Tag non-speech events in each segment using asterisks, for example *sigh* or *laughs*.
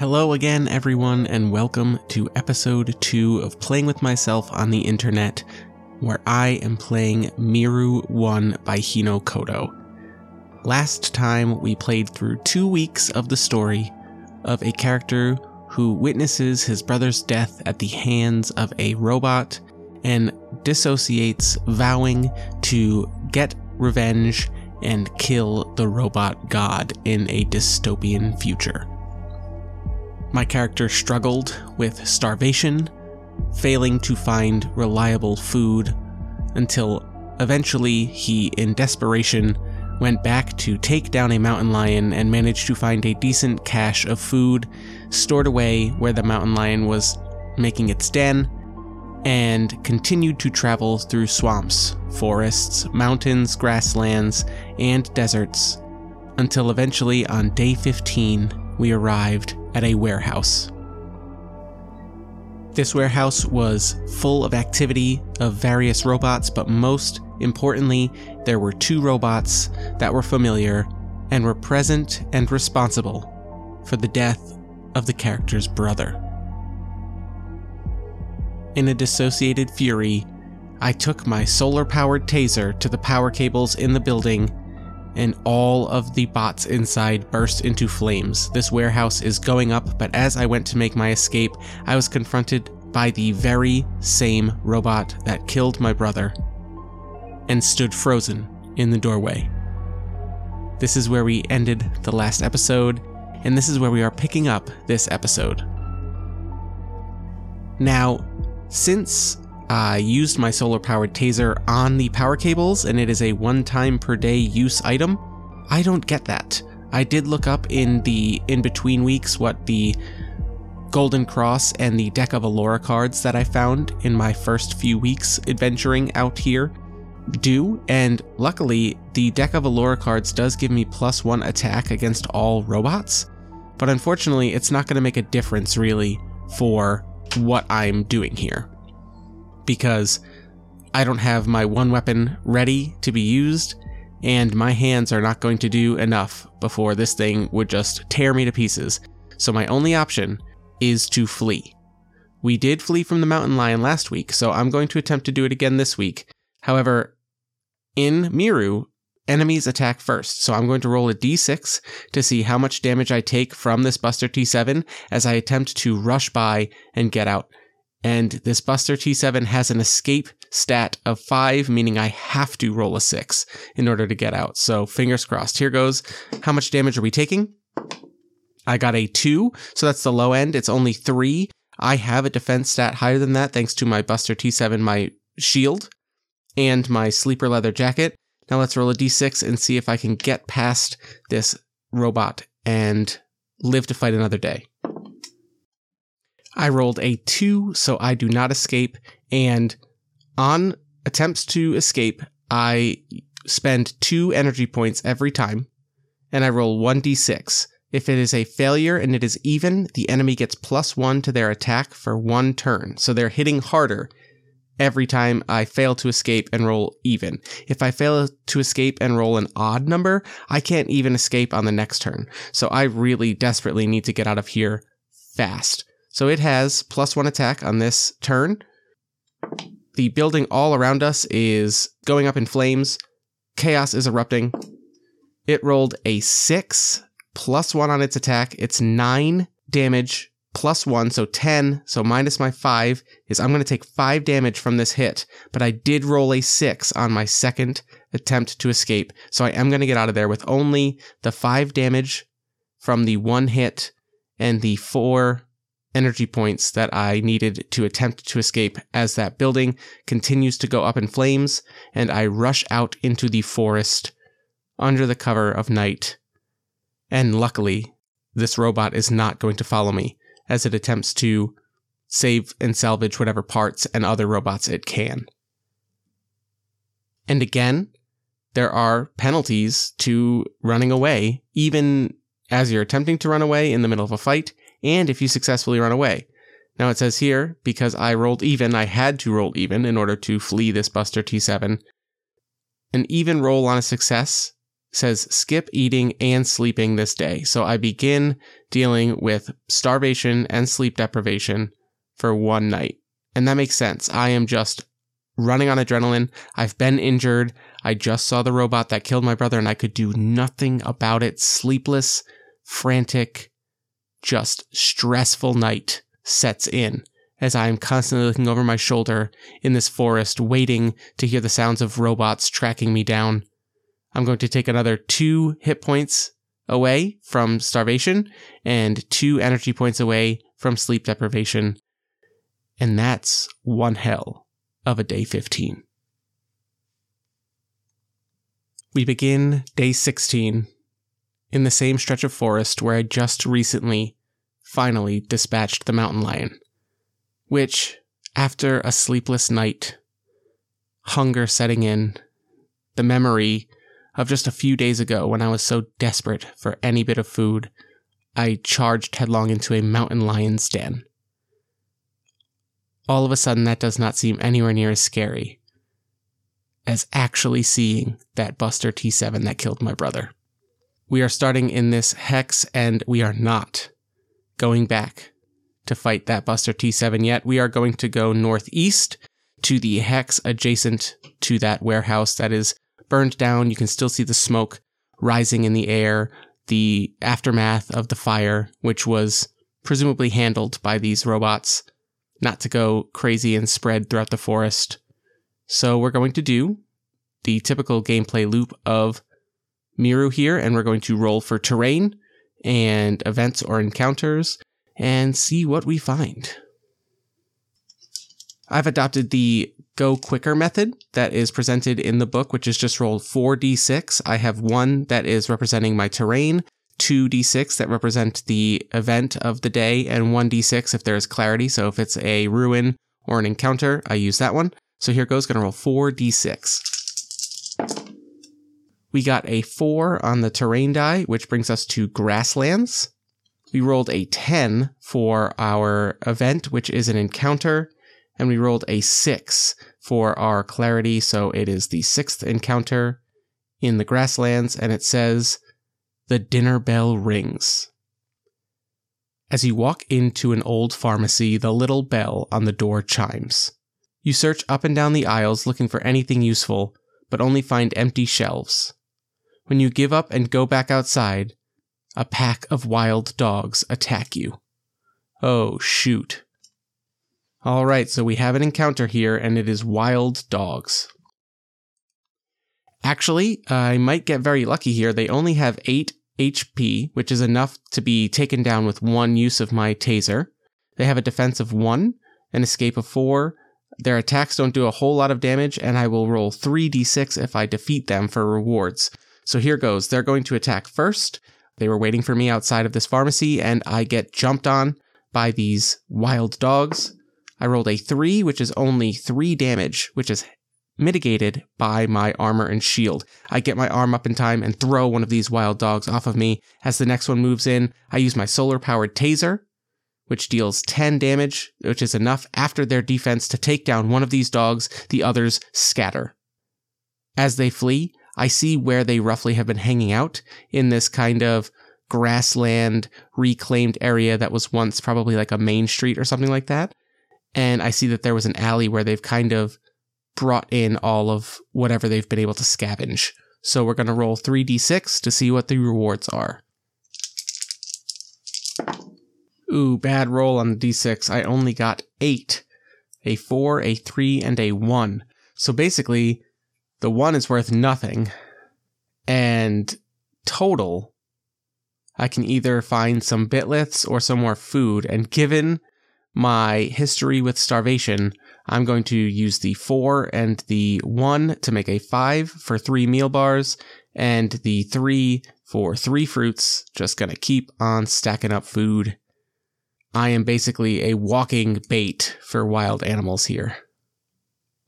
Hello again, everyone, and welcome to episode 2 of Playing with Myself on the Internet, where I am playing Miru 1 by Hinokodo. Last time, we played through two weeks of the story of a character who witnesses his brother's death at the hands of a robot and dissociates, vowing to get revenge and kill the robot god in a dystopian future. My character struggled with starvation, failing to find reliable food, until eventually he, in desperation, went back to take down a mountain lion and managed to find a decent cache of food stored away where the mountain lion was making its den, and continued to travel through swamps, forests, mountains, grasslands, and deserts until eventually on day 15 we arrived at a warehouse. This warehouse was full of activity of various robots, but most importantly, there were two robots that were familiar and were present and responsible for the death of the character's brother. In a dissociated fury, I took my solar powered taser to the power cables in the building and all of the bots inside burst into flames. This warehouse is going up, but as I went to make my escape, I was confronted by the very same robot that killed my brother and stood frozen in the doorway. This is where we ended the last episode, and this is where we are picking up this episode. Now, since I used my solar powered taser on the power cables and it is a one time per day use item. I don't get that. I did look up in the in between weeks what the Golden Cross and the deck of Alora cards that I found in my first few weeks adventuring out here do, and luckily, the deck of Alora cards does give me plus one attack against all robots, but unfortunately, it's not going to make a difference really for what I'm doing here because I don't have my one weapon ready to be used, and my hands are not going to do enough before this thing would just tear me to pieces. So my only option is to flee. We did flee from the mountain lion last week, so I'm going to attempt to do it again this week. However, in Miru, enemies attack first, so I'm going to roll a d6 to see how much damage I take from this Buster T7 as I attempt to rush by and get out and this Buster T7 has an escape stat of 5, meaning I have to roll a 6 in order to get out. So fingers crossed. Here goes. How much damage are we taking? I got a 2, so that's the low end. It's only 3. I have a defense stat higher than that thanks to my Buster T7, my shield, and my sleeper leather jacket. Now let's roll a d6 and see if I can get past this robot and live to fight another day. I rolled a two, so I do not escape. And on attempts to escape, I spend two energy points every time, and I roll 1d6. If it is a failure and it is even, the enemy gets plus one to their attack for one turn. So they're hitting harder every time I fail to escape and roll even. If I fail to escape and roll an odd number, I can't even escape on the next turn. So I really desperately need to get out of here fast. So it has plus one attack on this turn. The building all around us is going up in flames. Chaos is erupting. It rolled a six plus one on its attack. It's nine damage plus one, so 10. So minus my five is I'm going to take five damage from this hit, but I did roll a six on my second attempt to escape. So I am going to get out of there with only the five damage from the one hit and the four energy points that I needed to attempt to escape as that building continues to go up in flames and I rush out into the forest under the cover of night. And luckily, this robot is not going to follow me as it attempts to save and salvage whatever parts and other robots it can. And again, there are penalties to running away, even as you're attempting to run away in the middle of a fight, and if you successfully run away. Now it says here, because I rolled even, I had to roll even in order to flee this Buster T7. An even roll on a success says skip eating and sleeping this day. So I begin dealing with starvation and sleep deprivation for one night. And that makes sense. I am just running on adrenaline. I've been injured. I just saw the robot that killed my brother and I could do nothing about it. Sleepless, frantic, just stressful night sets in as I am constantly looking over my shoulder in this forest, waiting to hear the sounds of robots tracking me down. I'm going to take another two hit points away from starvation and two energy points away from sleep deprivation. And that's one hell of a day 15. We begin day 16 in the same stretch of forest where I just recently finally dispatched the mountain lion, which, after a sleepless night, hunger setting in, the memory of just a few days ago when I was so desperate for any bit of food, I charged headlong into a mountain lion's den. All of a sudden, that does not seem anywhere near as scary as actually seeing that Buster T7 that killed my brother. We are starting in this hex, and we are not going back to fight that Buster T7 yet. We are going to go northeast to the hex adjacent to that warehouse that is burned down. You can still see the smoke rising in the air, the aftermath of the fire, which was presumably handled by these robots, not to go crazy and spread throughout the forest. So we're going to do the typical gameplay loop of Miru here, and we're going to roll for terrain and events or encounters and see what we find. I've adopted the go quicker method that is presented in the book, which is just roll 4d6. I have one that is representing my terrain, 2d6 that represent the event of the day, and 1d6 if there is clarity. So if it's a ruin or an encounter, I use that one. So here goes, gonna roll 4d6. We got a 4 on the terrain die, which brings us to grasslands. We rolled a 10 for our event, which is an encounter, and we rolled a 6 for our clarity, so it is the sixth encounter in the grasslands, and it says, The dinner bell rings. As you walk into an old pharmacy, the little bell on the door chimes. You search up and down the aisles looking for anything useful, but only find empty shelves. When you give up and go back outside, a pack of wild dogs attack you. Oh, shoot. Alright, so we have an encounter here, and it is wild dogs. Actually, I might get very lucky here. They only have 8 HP, which is enough to be taken down with one use of my taser. They have a defense of 1, an escape of 4. Their attacks don't do a whole lot of damage, and I will roll 3d6 if I defeat them for rewards. So here goes. They're going to attack first. They were waiting for me outside of this pharmacy, and I get jumped on by these wild dogs. I rolled a three, which is only three damage, which is mitigated by my armor and shield. I get my arm up in time and throw one of these wild dogs off of me. As the next one moves in, I use my solar powered taser, which deals 10 damage, which is enough after their defense to take down one of these dogs. The others scatter. As they flee, I see where they roughly have been hanging out in this kind of grassland reclaimed area that was once probably like a main street or something like that. And I see that there was an alley where they've kind of brought in all of whatever they've been able to scavenge. So we're going to roll 3d6 to see what the rewards are. Ooh, bad roll on the d6. I only got 8. A 4, a 3, and a 1. So basically, the one is worth nothing. And total, I can either find some bitliths or some more food. And given my history with starvation, I'm going to use the four and the one to make a five for three meal bars, and the three for three fruits. Just gonna keep on stacking up food. I am basically a walking bait for wild animals here.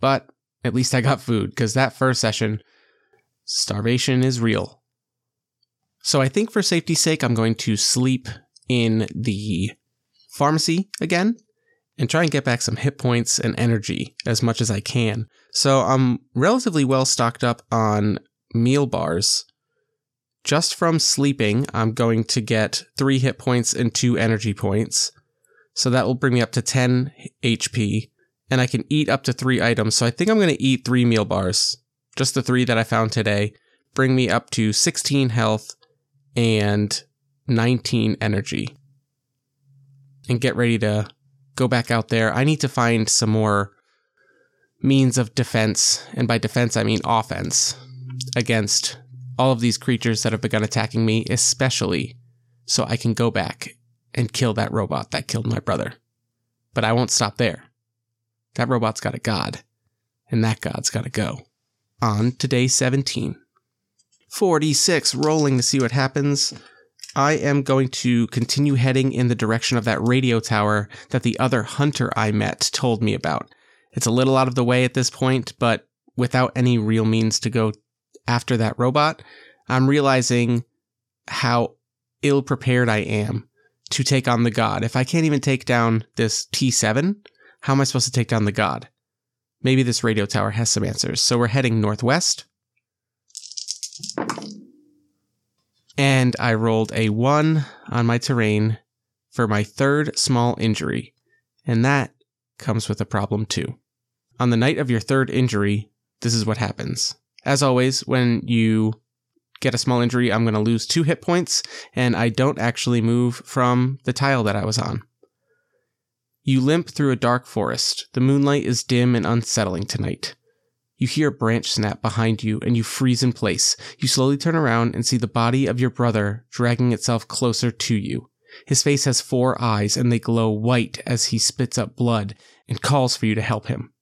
But at least I got food because that first session, starvation is real. So I think for safety's sake, I'm going to sleep in the pharmacy again and try and get back some hit points and energy as much as I can. So I'm relatively well stocked up on meal bars. just from sleeping, I'm going to get three hit points and two energy points. So that will bring me up to 10 HP. And I can eat up to three items. So I think I'm going to eat three meal bars. Just the three that I found today. Bring me up to 16 health and 19 energy. And get ready to go back out there. I need to find some more means of defense. And by defense, I mean offense against all of these creatures that have begun attacking me, especially so I can go back and kill that robot that killed my brother. But I won't stop there. That robot's got a god, and that god's got to go. On to day 17. 46, rolling to see what happens. I am going to continue heading in the direction of that radio tower that the other hunter I met told me about. It's a little out of the way at this point, but without any real means to go after that robot, I'm realizing how ill prepared I am to take on the god. If I can't even take down this T7, how am I supposed to take down the god? Maybe this radio tower has some answers. So we're heading northwest. And I rolled a 1 on my terrain for my third small injury. And that comes with a problem too. On the night of your third injury, this is what happens. As always, when you get a small injury, I'm going to lose two hit points, and I don't actually move from the tile that I was on. You limp through a dark forest. The moonlight is dim and unsettling tonight. You hear a branch snap behind you and you freeze in place. You slowly turn around and see the body of your brother dragging itself closer to you. His face has four eyes and they glow white as he spits up blood and calls for you to help him.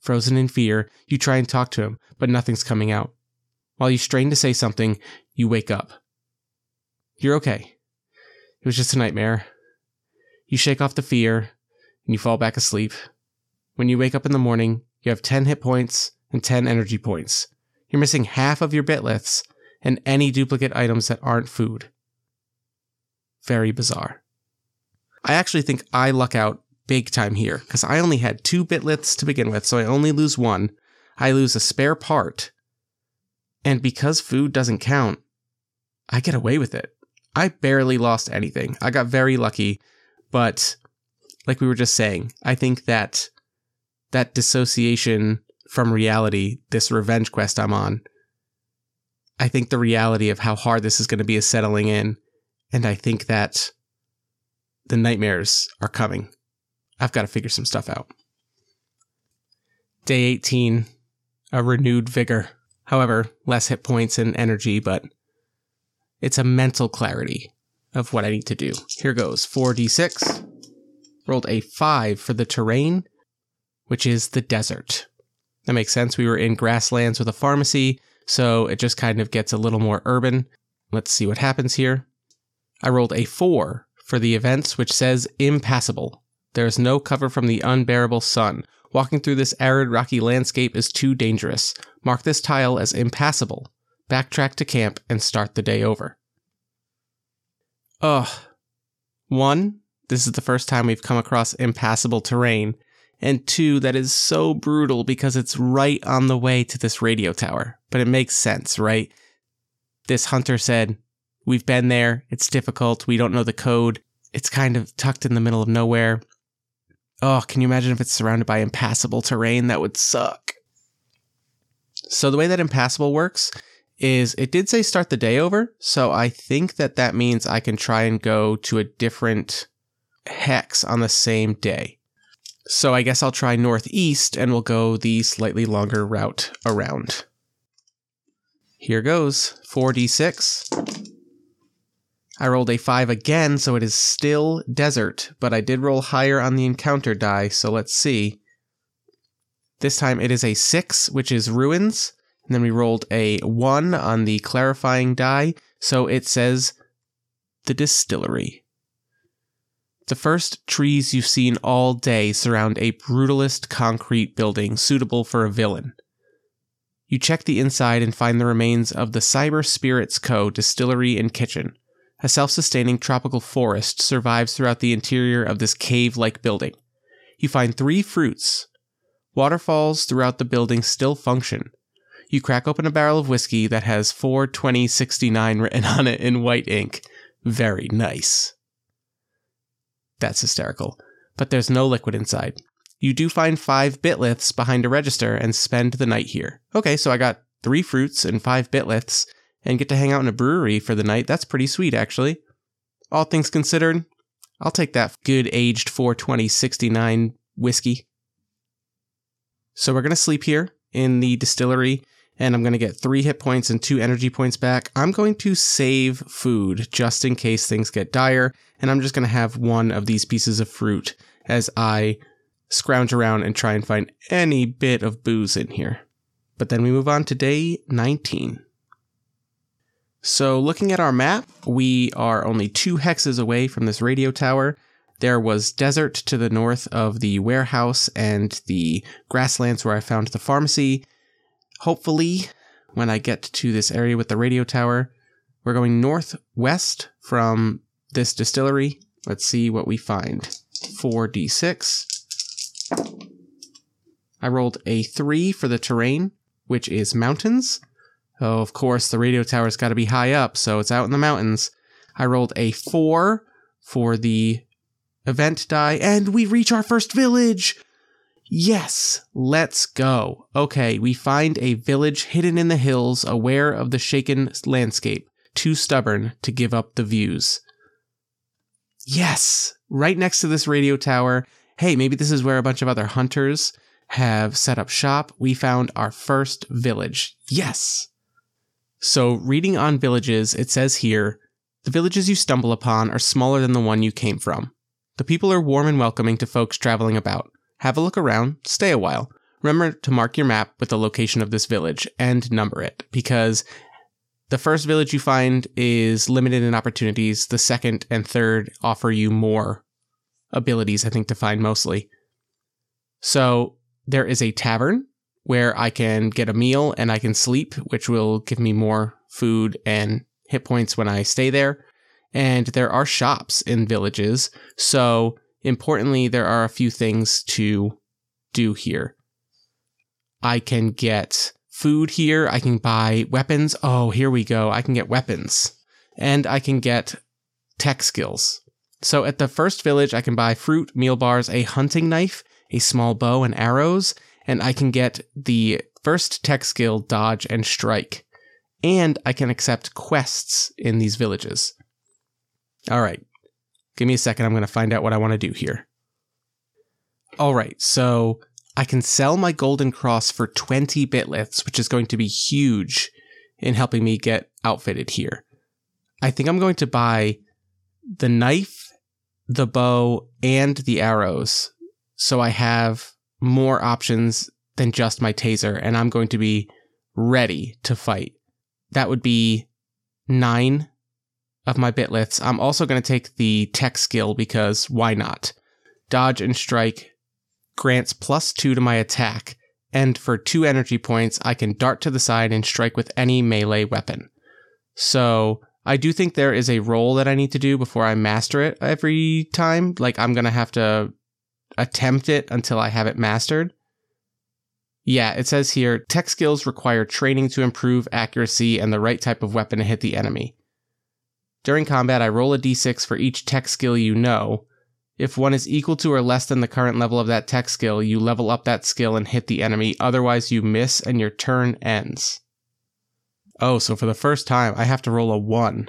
Frozen in fear, you try and talk to him, but nothing's coming out. While you strain to say something, you wake up. You're okay. It was just a nightmare. You shake off the fear and you fall back asleep. When you wake up in the morning, you have 10 hit points and 10 energy points. You're missing half of your bitliths and any duplicate items that aren't food. Very bizarre. I actually think I luck out big time here because I only had two bitliths to begin with, so I only lose one. I lose a spare part. And because food doesn't count, I get away with it. I barely lost anything. I got very lucky, but like we were just saying, I think that that dissociation from reality, this revenge quest I'm on, I think the reality of how hard this is going to be is settling in. And I think that the nightmares are coming. I've got to figure some stuff out. Day 18, a renewed vigor. However, less hit points and energy, but it's a mental clarity of what I need to do. Here goes 4d6. Rolled a 5 for the terrain, which is the desert. That makes sense. We were in grasslands with a pharmacy, so it just kind of gets a little more urban. Let's see what happens here. I rolled a 4 for the events, which says impassable. There is no cover from the unbearable sun. Walking through this arid, rocky landscape is too dangerous. Mark this tile as impassable. Backtrack to camp and start the day over. Ugh. One, this is the first time we've come across impassable terrain. And two, that is so brutal because it's right on the way to this radio tower. But it makes sense, right? This hunter said, We've been there. It's difficult. We don't know the code. It's kind of tucked in the middle of nowhere. Oh, can you imagine if it's surrounded by impassable terrain? That would suck. So the way that impassable works is it did say start the day over, so I think that that means I can try and go to a different hex on the same day. So I guess I'll try northeast and we'll go the slightly longer route around. Here goes 4d6. I rolled a 5 again, so it is still desert, but I did roll higher on the encounter die, so let's see. This time it is a 6, which is ruins, and then we rolled a 1 on the clarifying die, so it says the distillery. The first trees you've seen all day surround a brutalist concrete building suitable for a villain. You check the inside and find the remains of the Cyber Spirits Co. distillery and kitchen. A self sustaining tropical forest survives throughout the interior of this cave like building. You find three fruits. Waterfalls throughout the building still function. You crack open a barrel of whiskey that has 42069 written on it in white ink. Very nice. That's hysterical. But there's no liquid inside. You do find five bitliths behind a register and spend the night here. Okay, so I got three fruits and five bitliths and get to hang out in a brewery for the night. That's pretty sweet, actually. All things considered, I'll take that good aged 42069 whiskey. So we're going to sleep here in the distillery and I'm going to get three hit points and two energy points back. I'm going to save food just in case things get dire, and I'm just going to have one of these pieces of fruit as I scrounge around and try and find any bit of booze in here. But then we move on to day 19. So, looking at our map, we are only two hexes away from this radio tower. There was desert to the north of the warehouse and the grasslands where I found the pharmacy. Hopefully, when I get to this area with the radio tower, we're going northwest from this distillery. Let's see what we find. 4d6. I rolled a 3 for the terrain, which is mountains. Oh, of course, the radio tower's got to be high up, so it's out in the mountains. I rolled a 4 for the event die, and we reach our first village! Yes, let's go. Okay, we find a village hidden in the hills, aware of the shaken landscape, too stubborn to give up the views. Yes, right next to this radio tower. Hey, maybe this is where a bunch of other hunters have set up shop. We found our first village. Yes. So, reading on villages, it says here the villages you stumble upon are smaller than the one you came from. The people are warm and welcoming to folks traveling about. Have a look around, stay a while. Remember to mark your map with the location of this village and number it because the first village you find is limited in opportunities. The second and third offer you more abilities, I think, to find mostly. So there is a tavern where I can get a meal and I can sleep, which will give me more food and hit points when I stay there. And there are shops in villages. So Importantly, there are a few things to do here. I can get food here. I can buy weapons. Oh, here we go. I can get weapons. And I can get tech skills. So at the first village, I can buy fruit, meal bars, a hunting knife, a small bow, and arrows. And I can get the first tech skill, dodge and strike. And I can accept quests in these villages. All right. Give me a second. I'm going to find out what I want to do here. All right. So I can sell my golden cross for 20 bitliths, which is going to be huge in helping me get outfitted here. I think I'm going to buy the knife, the bow, and the arrows. So I have more options than just my taser, and I'm going to be ready to fight. That would be nine of my bitliths. I'm also going to take the tech skill because why not? Dodge and strike grants plus two to my attack, and for two energy points, I can dart to the side and strike with any melee weapon. So I do think there is a roll that I need to do before I master it every time. Like I'm going to have to attempt it until I have it mastered. Yeah, it says here tech skills require training to improve accuracy and the right type of weapon to hit the enemy. During combat, I roll a d6 for each tech skill you know. If one is equal to or less than the current level of that tech skill, you level up that skill and hit the enemy, otherwise, you miss and your turn ends. Oh, so for the first time, I have to roll a 1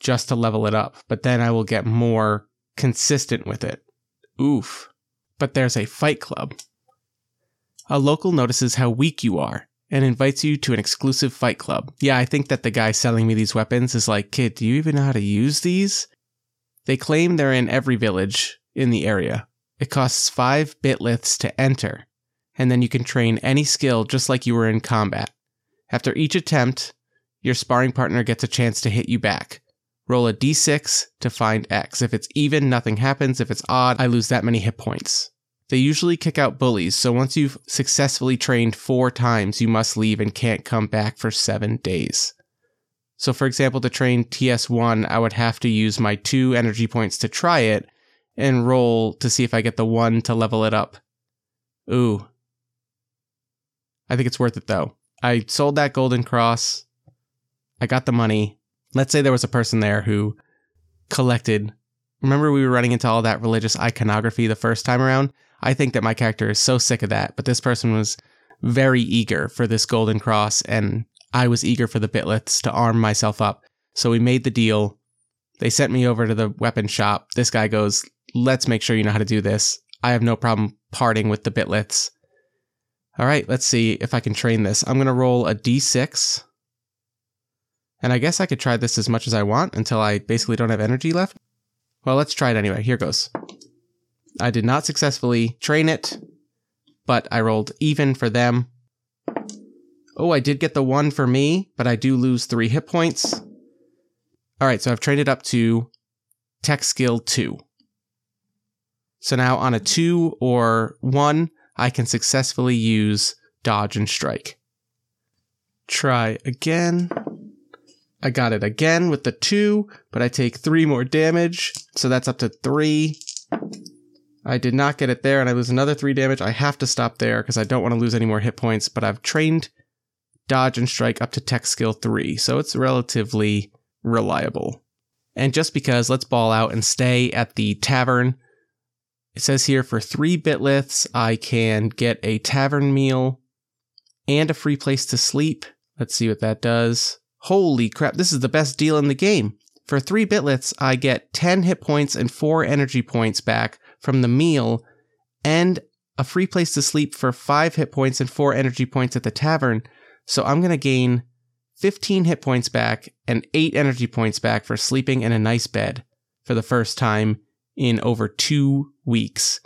just to level it up, but then I will get more consistent with it. Oof. But there's a fight club. A local notices how weak you are and invites you to an exclusive fight club. Yeah, I think that the guy selling me these weapons is like, kid, do you even know how to use these? They claim they're in every village in the area. It costs five bitliths to enter, and then you can train any skill just like you were in combat. After each attempt, your sparring partner gets a chance to hit you back. Roll a d6 to find X. If it's even, nothing happens. If it's odd, I lose that many hit points. They usually kick out bullies, so once you've successfully trained four times, you must leave and can't come back for seven days. So, for example, to train TS1, I would have to use my two energy points to try it and roll to see if I get the one to level it up. Ooh. I think it's worth it though. I sold that golden cross. I got the money. Let's say there was a person there who collected. Remember, we were running into all that religious iconography the first time around? I think that my character is so sick of that, but this person was very eager for this golden cross, and I was eager for the bitlets to arm myself up. So we made the deal. They sent me over to the weapon shop. This guy goes, Let's make sure you know how to do this. I have no problem parting with the bitlets. All right, let's see if I can train this. I'm going to roll a d6. And I guess I could try this as much as I want until I basically don't have energy left. Well, let's try it anyway. Here goes. I did not successfully train it, but I rolled even for them. Oh, I did get the one for me, but I do lose three hit points. All right, so I've trained it up to tech skill two. So now on a two or one, I can successfully use dodge and strike. Try again. I got it again with the two, but I take three more damage. So that's up to three. I did not get it there, and I lose another three damage. I have to stop there because I don't want to lose any more hit points, but I've trained dodge and strike up to tech skill three, so it's relatively reliable. And just because, let's ball out and stay at the tavern. It says here for three bitliths, I can get a tavern meal and a free place to sleep. Let's see what that does. Holy crap, this is the best deal in the game. For three bitliths, I get 10 hit points and four energy points back from the meal and a free place to sleep for five hit points and four energy points at the tavern. So I'm going to gain 15 hit points back and eight energy points back for sleeping in a nice bed for the first time in over two weeks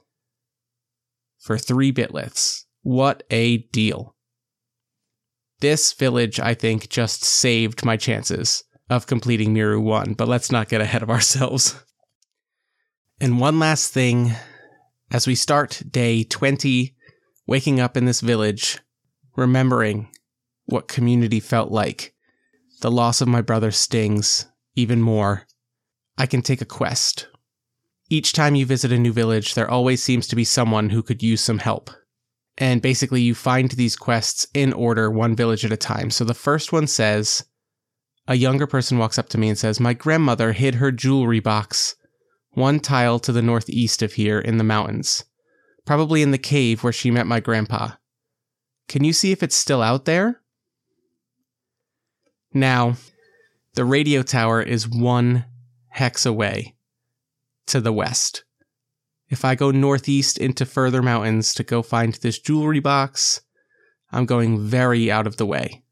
for three bitliths. What a deal. This village, I think, just saved my chances of completing Miru 1, but let's not get ahead of ourselves. *laughs* And one last thing as we start day 20, waking up in this village, remembering what community felt like. The loss of my brother stings even more. I can take a quest. Each time you visit a new village, there always seems to be someone who could use some help. And basically, you find these quests in order, one village at a time. So the first one says a younger person walks up to me and says, My grandmother hid her jewelry box one tile to the northeast of here in the mountains, probably in the cave where she met my grandpa. Can you see if it's still out there? Now, the radio tower is one hex away to the west. If I go northeast into further mountains to go find this jewelry box, I'm going very out of the way.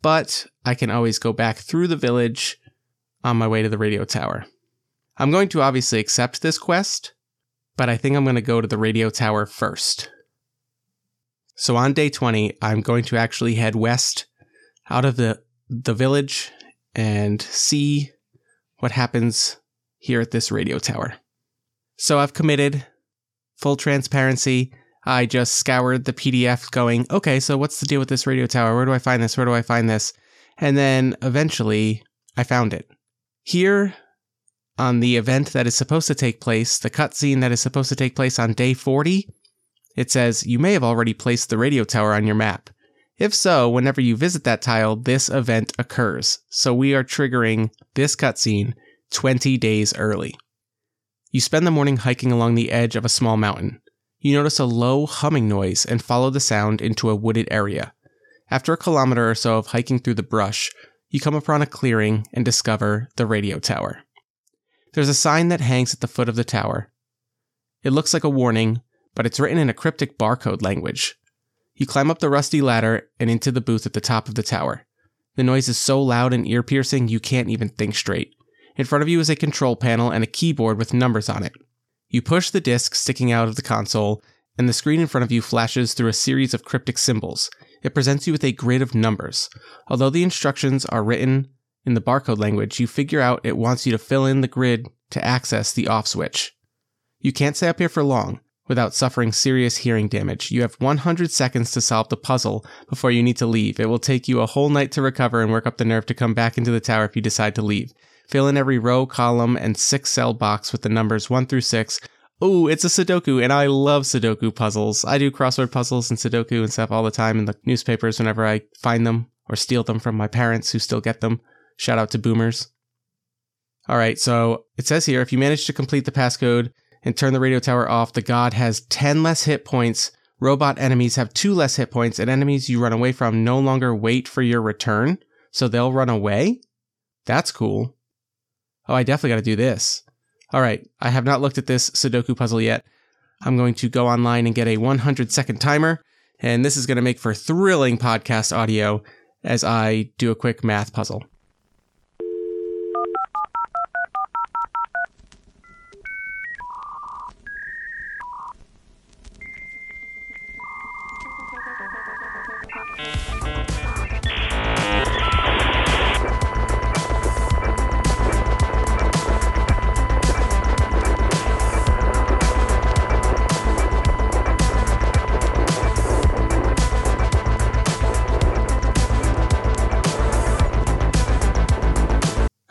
But I can always go back through the village on my way to the radio tower. I'm going to obviously accept this quest, but I think I'm going to go to the radio tower first. So on day 20, I'm going to actually head west out of the, the village and see what happens here at this radio tower. So I've committed full transparency. I just scoured the PDF going, okay, so what's the deal with this radio tower? Where do I find this? Where do I find this? And then eventually I found it. Here on the event that is supposed to take place, the cutscene that is supposed to take place on day 40, it says, You may have already placed the radio tower on your map. If so, whenever you visit that tile, this event occurs. So we are triggering this cutscene 20 days early. You spend the morning hiking along the edge of a small mountain. You notice a low humming noise and follow the sound into a wooded area. After a kilometer or so of hiking through the brush, you come upon a clearing and discover the radio tower. There's a sign that hangs at the foot of the tower. It looks like a warning, but it's written in a cryptic barcode language. You climb up the rusty ladder and into the booth at the top of the tower. The noise is so loud and ear piercing you can't even think straight. In front of you is a control panel and a keyboard with numbers on it. You push the disc sticking out of the console, and the screen in front of you flashes through a series of cryptic symbols. It presents you with a grid of numbers. Although the instructions are written in the barcode language, you figure out it wants you to fill in the grid to access the off switch. You can't stay up here for long without suffering serious hearing damage. You have 100 seconds to solve the puzzle before you need to leave. It will take you a whole night to recover and work up the nerve to come back into the tower if you decide to leave. Fill in every row, column, and six cell box with the numbers 1 through 6 Oh, it's a Sudoku, and I love Sudoku puzzles. I do crossword puzzles and Sudoku and stuff all the time in the newspapers whenever I find them or steal them from my parents who still get them. Shout out to boomers. All right, so it says here if you manage to complete the passcode and turn the radio tower off, the god has 10 less hit points. Robot enemies have 2 less hit points, and enemies you run away from no longer wait for your return, so they'll run away? That's cool. Oh, I definitely got to do this. All right, I have not looked at this Sudoku puzzle yet. I'm going to go online and get a 100 second timer, and this is going to make for thrilling podcast audio as I do a quick math puzzle.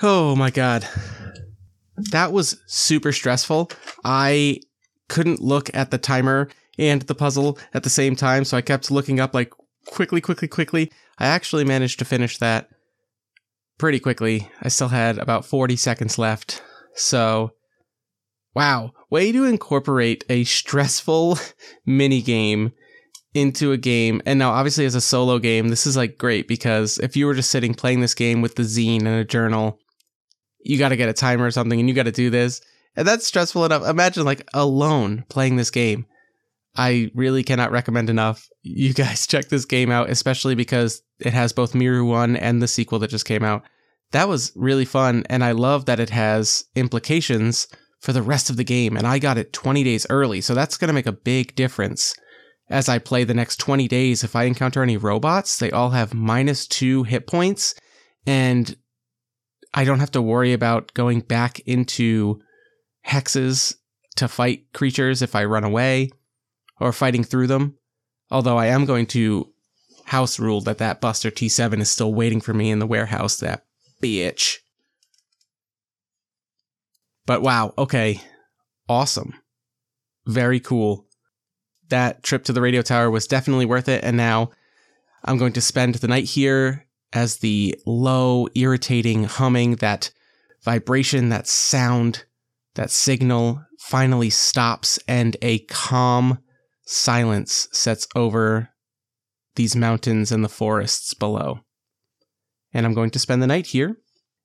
Oh my god. That was super stressful. I couldn't look at the timer and the puzzle at the same time, so I kept looking up like quickly, quickly, quickly. I actually managed to finish that pretty quickly. I still had about 40 seconds left. So, wow, way to incorporate a stressful *laughs* mini game into a game. And now, obviously, as a solo game, this is like great because if you were just sitting playing this game with the zine and a journal, you got to get a timer or something and you got to do this. And that's stressful enough. Imagine like alone playing this game. I really cannot recommend enough. You guys *laughs* check this game out, especially because it has both Miru 1 and the sequel that just came out. That was really fun, and I love that it has implications for the rest of the game. And I got it 20 days early, so that's going to make a big difference as I play the next 20 days. If I encounter any robots, they all have minus two hit points, and I don't have to worry about going back into hexes to fight creatures if I run away or fighting through them. Although I am going to house rule that that Buster T7 is still waiting for me in the warehouse, that bitch. But wow, okay. Awesome. Very cool. That trip to the radio tower was definitely worth it, and now I'm going to spend the night here as the low, irritating humming, that vibration, that sound, that signal finally stops and a calm silence sets over these mountains and the forests below. And I'm going to spend the night here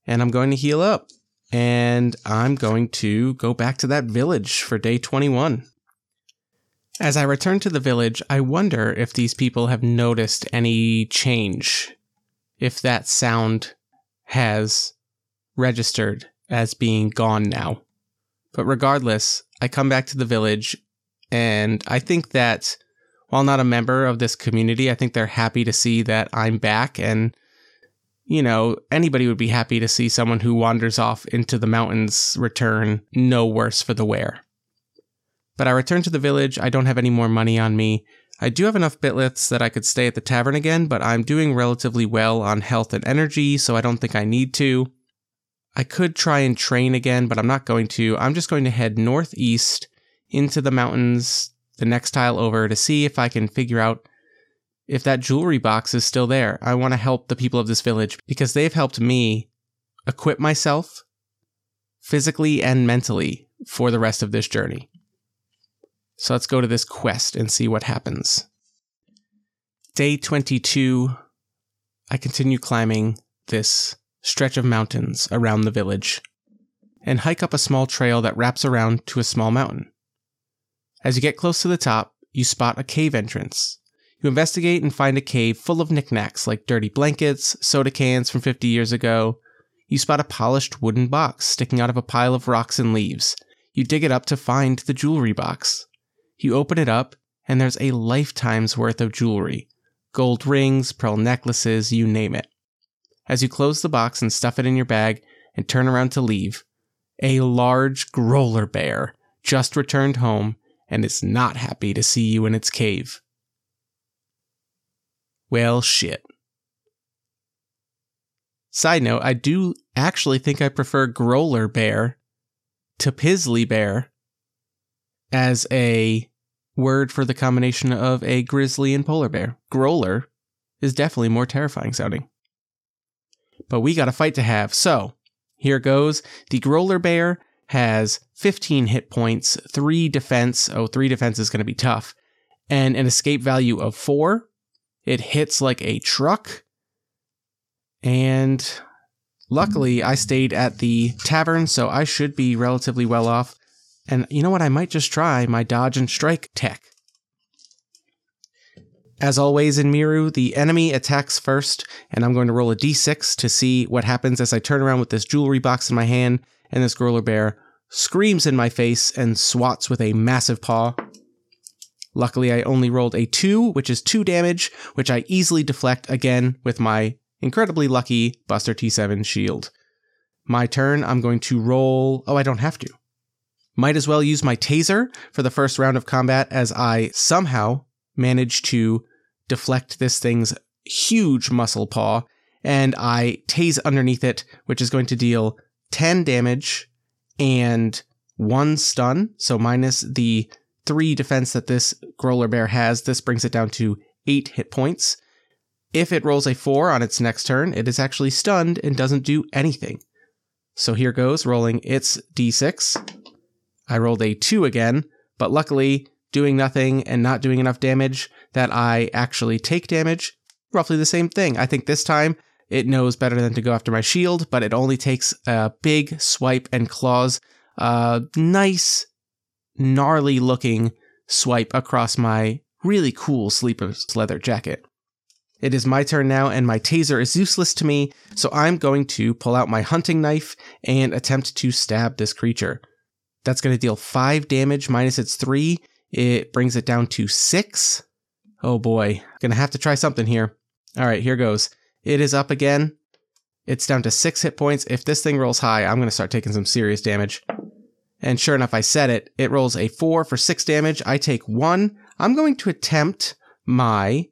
and I'm going to heal up and I'm going to go back to that village for day 21. As I return to the village, I wonder if these people have noticed any change if that sound has registered as being gone now. But regardless, I come back to the village and I think that while not a member of this community, I think they're happy to see that I'm back and you know, anybody would be happy to see someone who wanders off into the mountains return no worse for the wear. But I return to the village, I don't have any more money on me, I do have enough bitliths that I could stay at the tavern again, but I'm doing relatively well on health and energy, so I don't think I need to. I could try and train again, but I'm not going to. I'm just going to head northeast into the mountains, the next tile over, to see if I can figure out if that jewelry box is still there. I want to help the people of this village because they've helped me equip myself physically and mentally for the rest of this journey. So let's go to this quest and see what happens. Day 22, I continue climbing this stretch of mountains around the village and hike up a small trail that wraps around to a small mountain. As you get close to the top, you spot a cave entrance. You investigate and find a cave full of knickknacks like dirty blankets, soda cans from 50 years ago. You spot a polished wooden box sticking out of a pile of rocks and leaves. You dig it up to find the jewelry box. You open it up, and there's a lifetime's worth of jewelry gold rings, pearl necklaces, you name it. As you close the box and stuff it in your bag and turn around to leave, a large growler bear just returned home and is not happy to see you in its cave. Well, shit. Side note, I do actually think I prefer Growler Bear to Pizzly Bear as a word for the combination of a grizzly and polar bear. Growler is definitely more terrifying sounding. But we got a fight to have, so here goes. The Growler Bear has 15 hit points, 3 defense. Oh, 3 defense is going to be tough. And an escape value of 4. It hits like a truck. And luckily, I stayed at the tavern, so I should be relatively well off. And you know what? I might just try my dodge and strike tech. As always in Miru, the enemy attacks first, and I'm going to roll a d6 to see what happens as I turn around with this jewelry box in my hand, and this Growler Bear screams in my face and swats with a massive paw. Luckily, I only rolled a 2, which is 2 damage, which I easily deflect again with my incredibly lucky Buster T7 shield. My turn, I'm going to roll. Oh, I don't have to. Might as well use my taser for the first round of combat as I somehow manage to deflect this thing's huge muscle paw, and I tase underneath it, which is going to deal 10 damage and one stun. So, minus the three defense that this Growler Bear has, this brings it down to eight hit points. If it rolls a four on its next turn, it is actually stunned and doesn't do anything. So here goes, rolling its d6. I rolled a two again, but luckily doing nothing and not doing enough damage that I actually take damage. Roughly the same thing. I think this time it knows better than to go after my shield, but it only takes a big swipe and claws. A nice, gnarly looking swipe across my really cool sleeper's leather jacket. It is my turn now, and my taser is useless to me, so I'm going to pull out my hunting knife and attempt to stab this creature. That's going to deal 5 damage minus its 3, it brings it down to six. Oh boy, gonna have to try something here. All right, here goes. It is up again. It's down to six hit points. If this thing rolls high, I'm gonna start taking some serious damage. And sure enough, I said it. It rolls a four for six damage. I take one. I'm going to attempt my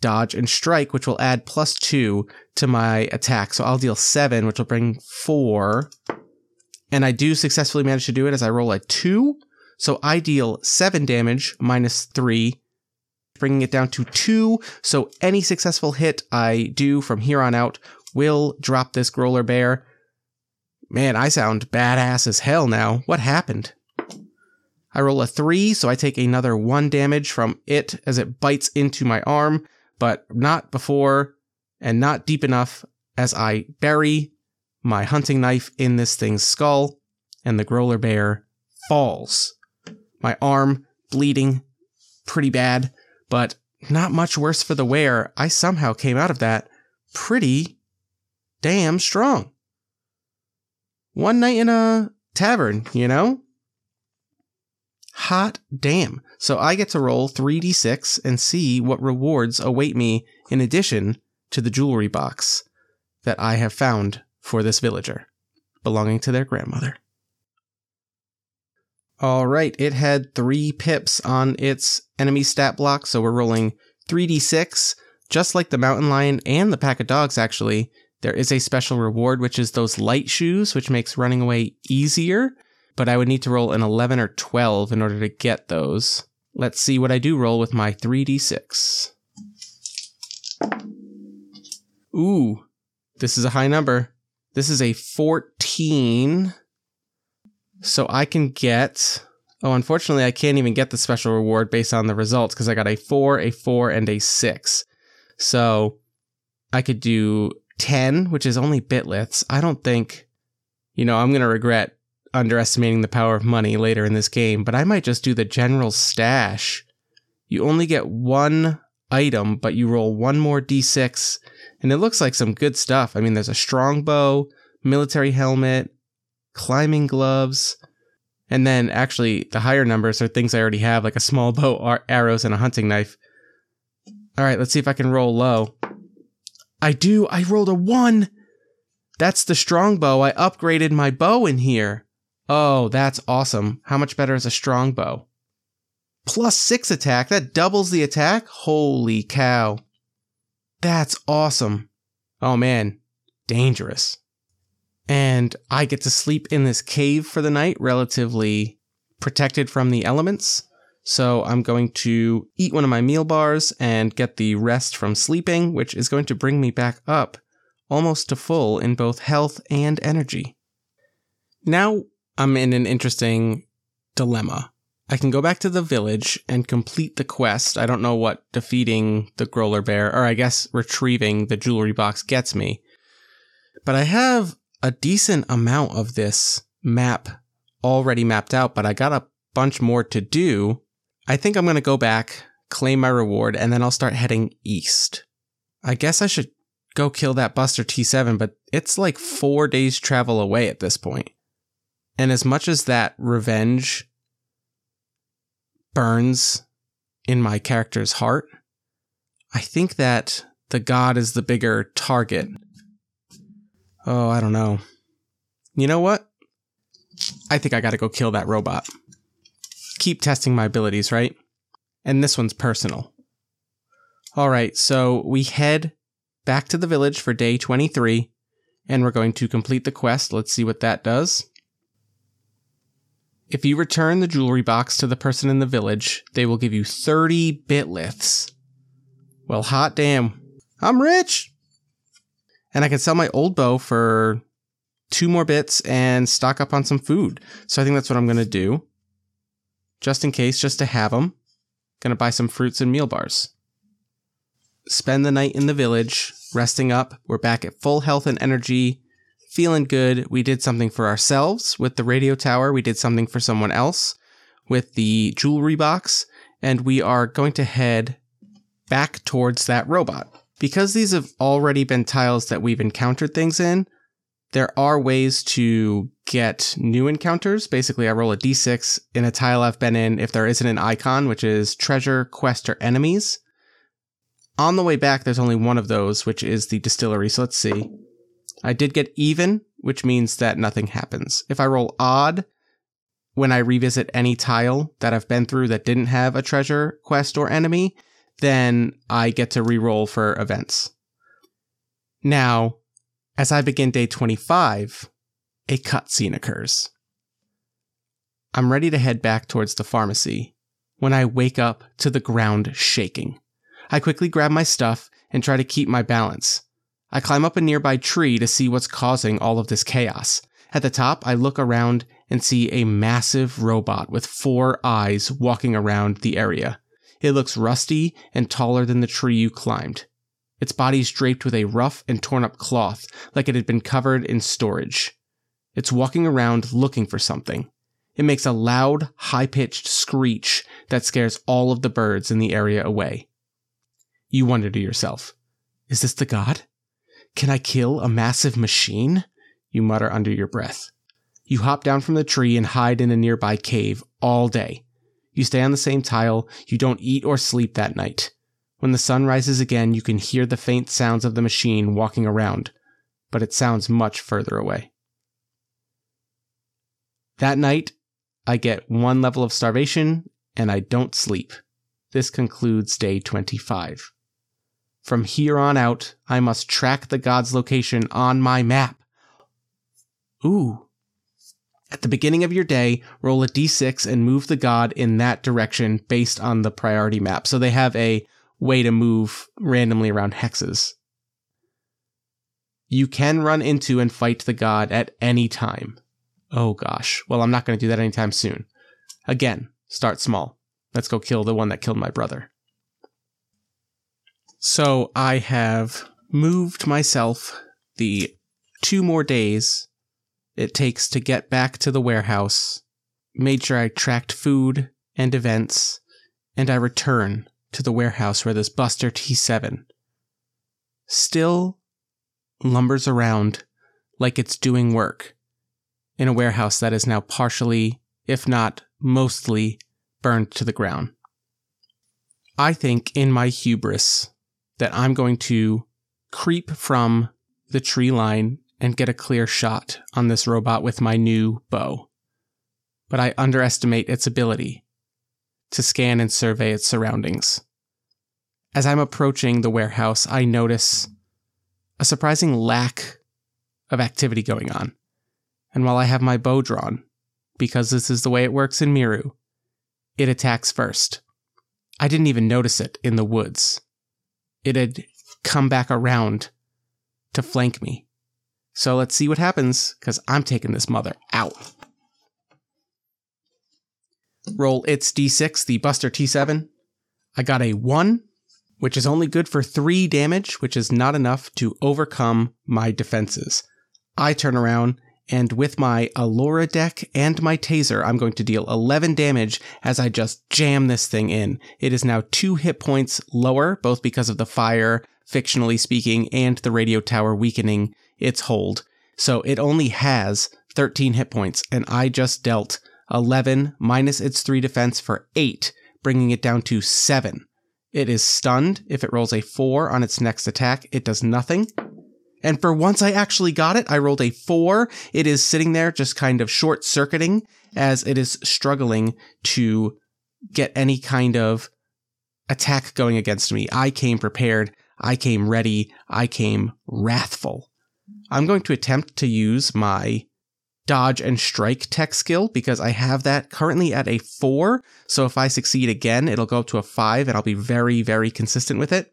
dodge and strike, which will add plus two to my attack. So I'll deal seven, which will bring four. And I do successfully manage to do it as I roll a two. So I deal 7 damage minus 3, bringing it down to 2. So any successful hit I do from here on out will drop this Growler Bear. Man, I sound badass as hell now. What happened? I roll a 3, so I take another 1 damage from it as it bites into my arm, but not before and not deep enough as I bury my hunting knife in this thing's skull, and the Growler Bear falls my arm bleeding pretty bad, but not much worse for the wear. I somehow came out of that pretty damn strong. One night in a tavern, you know? Hot damn. So I get to roll 3d6 and see what rewards await me in addition to the jewelry box that I have found for this villager belonging to their grandmother. All right, it had three pips on its enemy stat block, so we're rolling 3d6. Just like the mountain lion and the pack of dogs, actually, there is a special reward, which is those light shoes, which makes running away easier. But I would need to roll an 11 or 12 in order to get those. Let's see what I do roll with my 3d6. Ooh, this is a high number. This is a 14. So I can get. Oh, unfortunately, I can't even get the special reward based on the results because I got a four, a four, and a six. So I could do 10, which is only bitlets. I don't think, you know, I'm going to regret underestimating the power of money later in this game, but I might just do the general stash. You only get one item, but you roll one more d6, and it looks like some good stuff. I mean, there's a strong bow, military helmet, climbing gloves. And then actually, the higher numbers are things I already have, like a small *laughs* bow, arrows, and a hunting knife. All right, let's see if I can roll low. I do. I rolled a one. That's the strong bow. I upgraded my bow in here. Oh, that's awesome. How much better is a strong bow? Plus six attack. That doubles the attack. Holy cow. That's awesome. Oh man, dangerous and I get to sleep in this cave for the night relatively protected from the elements. So I'm going to eat one of my meal bars and get the rest from sleeping, which is going to bring me back up almost to full in both health and energy. Now I'm in an interesting dilemma. I can go back to the village and complete the quest. I don't know what defeating the Growler Bear, or I guess retrieving the jewelry box gets me. But I have a decent amount of this map already mapped out, but I got a bunch more to do. I think I'm going to go back, claim my reward, and then I'll start heading east. I guess I should go kill that Buster T7, but it's like four days travel away at this point. And as much as that revenge burns in my character's heart, I think that the god is the bigger target. Oh, I don't know. You know what? I think I gotta go kill that robot. Keep testing my abilities, right? And this one's personal. Alright, so we head back to the village for day 23, and we're going to complete the quest. Let's see what that does. If you return the jewelry box to the person in the village, they will give you 30 bitliths. Well, hot damn. I'm rich! And I can sell my old bow for two more bits and stock up on some food. So I think that's what I'm going to do. Just in case, just to have them. Going to buy some fruits and meal bars. Spend the night in the village, resting up. We're back at full health and energy feeling good. We did something for ourselves with the radio tower. We did something for someone else with the jewelry box. And we are going to head back towards that robot. Because these have already been tiles that we've encountered things in, there are ways to get new encounters. Basically, I roll a d6 in a tile I've been in if there isn't an icon, which is treasure, quest, or enemies. On the way back, there's only one of those, which is the distillery. So let's see. I did get even, which means that nothing happens. If I roll odd, when I revisit any tile that I've been through that didn't have a treasure, quest, or enemy, then I get to reroll for events. Now, as I begin day 25, a cutscene occurs. I'm ready to head back towards the pharmacy when I wake up to the ground shaking. I quickly grab my stuff and try to keep my balance. I climb up a nearby tree to see what's causing all of this chaos. At the top, I look around and see a massive robot with four eyes walking around the area. It looks rusty and taller than the tree you climbed. Its body is draped with a rough and torn up cloth, like it had been covered in storage. It's walking around looking for something. It makes a loud, high pitched screech that scares all of the birds in the area away. You wonder to yourself, is this the god? Can I kill a massive machine? You mutter under your breath. You hop down from the tree and hide in a nearby cave all day. You stay on the same tile, you don't eat or sleep that night. When the sun rises again, you can hear the faint sounds of the machine walking around, but it sounds much further away. That night, I get one level of starvation and I don't sleep. This concludes day 25. From here on out, I must track the god's location on my map. Ooh. At the beginning of your day, roll a d6 and move the god in that direction based on the priority map. So they have a way to move randomly around hexes. You can run into and fight the god at any time. Oh gosh. Well, I'm not going to do that anytime soon. Again, start small. Let's go kill the one that killed my brother. So I have moved myself the two more days it takes to get back to the warehouse, made sure I tracked food and events, and I return to the warehouse where this Buster T7 still lumbers around like it's doing work in a warehouse that is now partially, if not mostly, burned to the ground. I think in my hubris, that I'm going to creep from the tree line and get a clear shot on this robot with my new bow. But I underestimate its ability to scan and survey its surroundings. As I'm approaching the warehouse, I notice a surprising lack of activity going on. And while I have my bow drawn, because this is the way it works in Miru, it attacks first. I didn't even notice it in the woods. It had come back around to flank me. So let's see what happens, because I'm taking this mother out. Roll its d6, the Buster T7. I got a 1, which is only good for 3 damage, which is not enough to overcome my defenses. I turn around and with my Alora deck and my taser, I'm going to deal 11 damage as I just jam this thing in. It is now two hit points lower, both because of the fire, fictionally speaking, and the radio tower weakening its hold. So it only has 13 hit points, and I just dealt 11 minus its 3 defense for 8, bringing it down to 7. It is stunned. If it rolls a 4 on its next attack, it does nothing. And for once I actually got it, I rolled a four. It is sitting there just kind of short circuiting as it is struggling to get any kind of attack going against me. I came prepared. I came ready. I came wrathful. I'm going to attempt to use my dodge and strike tech skill because I have that currently at a four. So if I succeed again, it'll go up to a five and I'll be very, very consistent with it.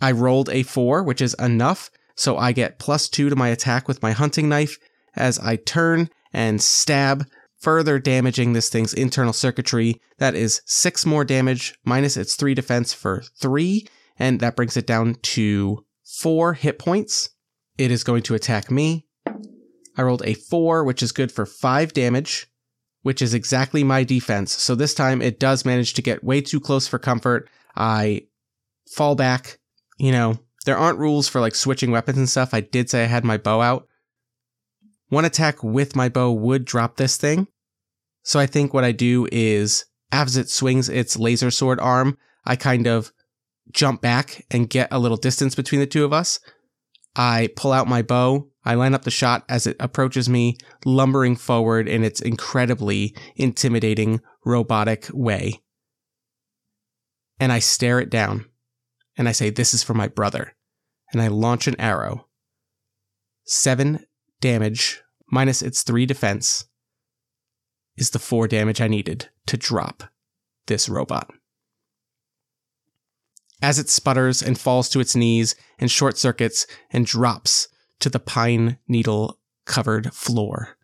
I rolled a four, which is enough so I get plus two to my attack with my hunting knife as I turn and stab, further damaging this thing's internal circuitry. That is six more damage minus its three defense for three, and that brings it down to four hit points. It is going to attack me. I rolled a four, which is good for five damage, which is exactly my defense. So this time it does manage to get way too close for comfort. I fall back, you know, there aren't rules for like switching weapons and stuff. I did say I had my bow out. One attack with my bow would drop this thing. So I think what I do is, as it swings its laser sword arm, I kind of jump back and get a little distance between the two of us. I pull out my bow. I line up the shot as it approaches me, lumbering forward in its incredibly intimidating robotic way. And I stare it down. And I say, This is for my brother and I launch an arrow. Seven damage minus its three defense is the four damage I needed to drop this robot. As it sputters and falls to its knees and short circuits and drops to the pine needle covered floor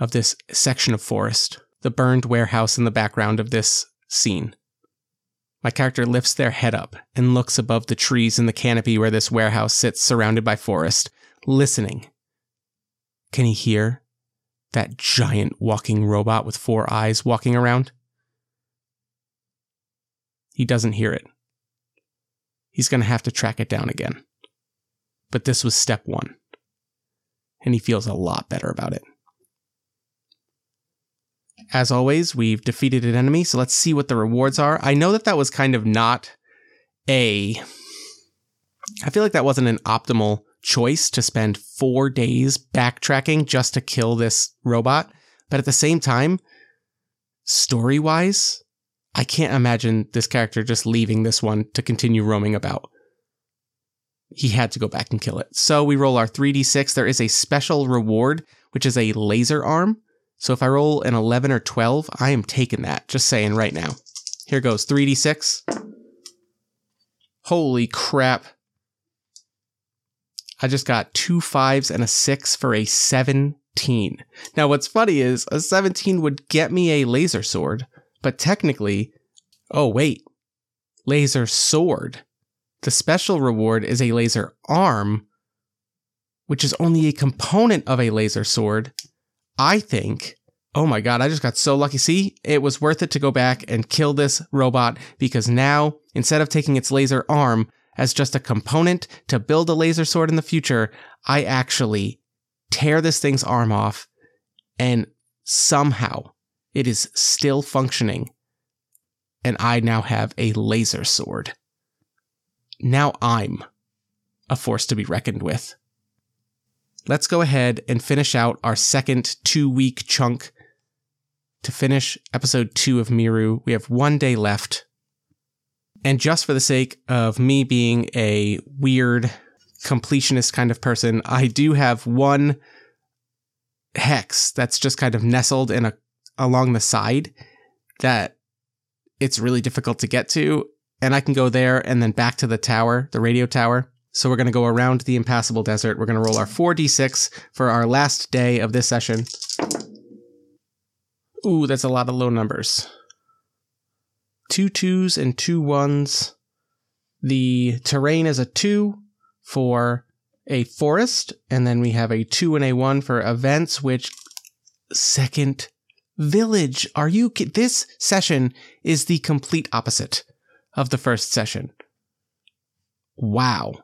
of this section of forest, the burned warehouse in the background of this scene. My character lifts their head up and looks above the trees in the canopy where this warehouse sits surrounded by forest, listening. Can he hear that giant walking robot with four eyes walking around? He doesn't hear it. He's going to have to track it down again. But this was step one. And he feels a lot better about it. As always, we've defeated an enemy, so let's see what the rewards are. I know that that was kind of not a. I feel like that wasn't an optimal choice to spend four days backtracking just to kill this robot. But at the same time, story wise, I can't imagine this character just leaving this one to continue roaming about. He had to go back and kill it. So we roll our 3d6. There is a special reward, which is a laser arm. So if I roll an 11 or 12, I am taking that. Just saying right now. Here goes 3d6. Holy crap. I just got two fives and a six for a 17. Now, what's funny is a 17 would get me a laser sword, but technically, oh, wait, laser sword. The special reward is a laser arm, which is only a component of a laser sword, I think, oh my God, I just got so lucky. See, it was worth it to go back and kill this robot because now, instead of taking its laser arm as just a component to build a laser sword in the future, I actually tear this thing's arm off and somehow it is still functioning. And I now have a laser sword. Now I'm a force to be reckoned with let's go ahead and finish out our second two week chunk to finish episode two of Miru. We have one day left. And just for the sake of me being a weird completionist kind of person, I do have one hex that's just kind of nestled in a along the side that it's really difficult to get to. And I can go there and then back to the tower, the radio tower. So we're going to go around the impassable desert. We're going to roll our 4d6 for our last day of this session. Ooh, that's a lot of low numbers. Two twos and two ones. The terrain is a two for a forest, and then we have a two and a one for events, which second village. Are you this session is the complete opposite of the first session. Wow.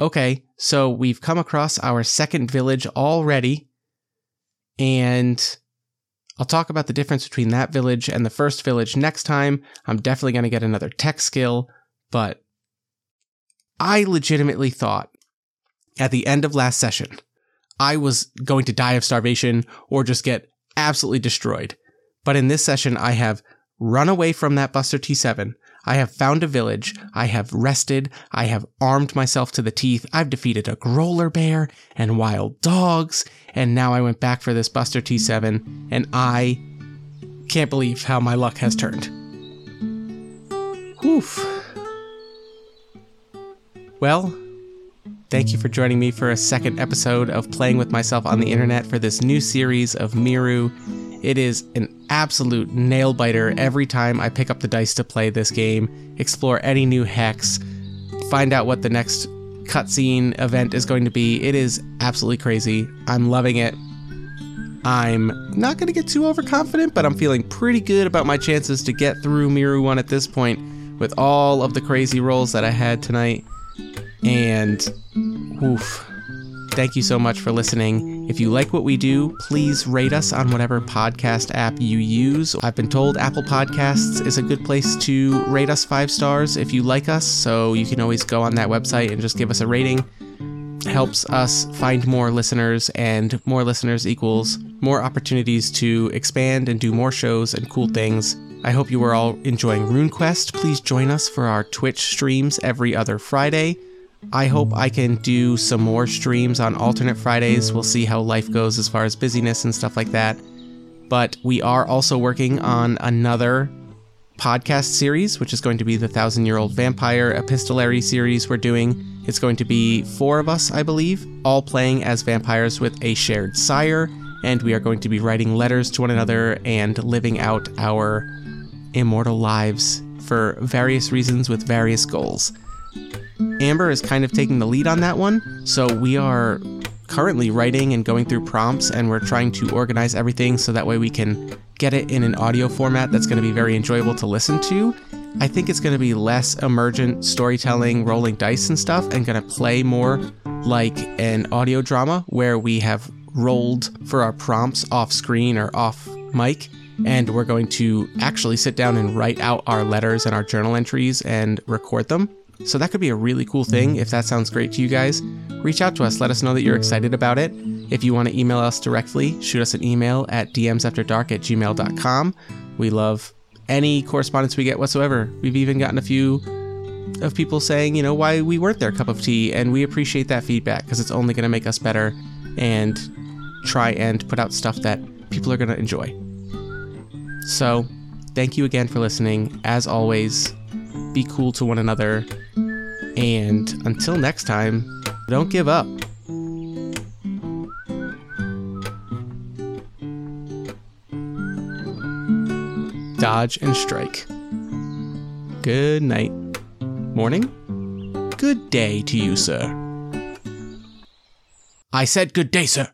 Okay, so we've come across our second village already, and I'll talk about the difference between that village and the first village next time. I'm definitely going to get another tech skill, but I legitimately thought at the end of last session, I was going to die of starvation or just get absolutely destroyed. But in this session, I have run away from that Buster T7. I have found a village. I have rested. I have armed myself to the teeth. I've defeated a growler bear and wild dogs. And now I went back for this Buster T7 and I can't believe how my luck has turned. Woof. Well, Thank you for joining me for a second episode of Playing with Myself on the Internet for this new series of Miru. It is an absolute nail biter every time I pick up the dice to play this game, explore any new hex, find out what the next cutscene event is going to be. It is absolutely crazy. I'm loving it. I'm not going to get too overconfident, but I'm feeling pretty good about my chances to get through Miru 1 at this point with all of the crazy rolls that I had tonight. And oof. Thank you so much for listening. If you like what we do, please rate us on whatever podcast app you use. I've been told Apple Podcasts is a good place to rate us five stars if you like us, so you can always go on that website and just give us a rating. Helps us find more listeners, and more listeners equals more opportunities to expand and do more shows and cool things. I hope you are all enjoying RuneQuest. Please join us for our Twitch streams every other Friday. I hope I can do some more streams on alternate Fridays. We'll see how life goes as far as busyness and stuff like that. But we are also working on another podcast series, which is going to be the Thousand Year Old Vampire epistolary series we're doing. It's going to be four of us, I believe, all playing as vampires with a shared sire, and we are going to be writing letters to one another and living out our immortal lives for various reasons with various goals. Amber is kind of taking the lead on that one, so we are currently writing and going through prompts and we're trying to organize everything so that way we can get it in an audio format that's going to be very enjoyable to listen to. I think it's going to be less emergent storytelling, rolling dice and stuff, and going to play more like an audio drama where we have rolled for our prompts off screen or off mic. And we're going to actually sit down and write out our letters and our journal entries and record them. So that could be a really cool thing if that sounds great to you guys. Reach out to us, let us know that you're excited about it. If you want to email us directly, shoot us an email at dmsafterdark at gmail.com. We love any correspondence we get whatsoever. We've even gotten a few of people saying, you know, why we weren't their cup of tea, and we appreciate that feedback because it's only going to make us better and try and put out stuff that people are going to enjoy. So, thank you again for listening. As always, be cool to one another, and until next time, don't give up. Dodge and strike. Good night. Morning? Good day to you, sir. I said good day, sir.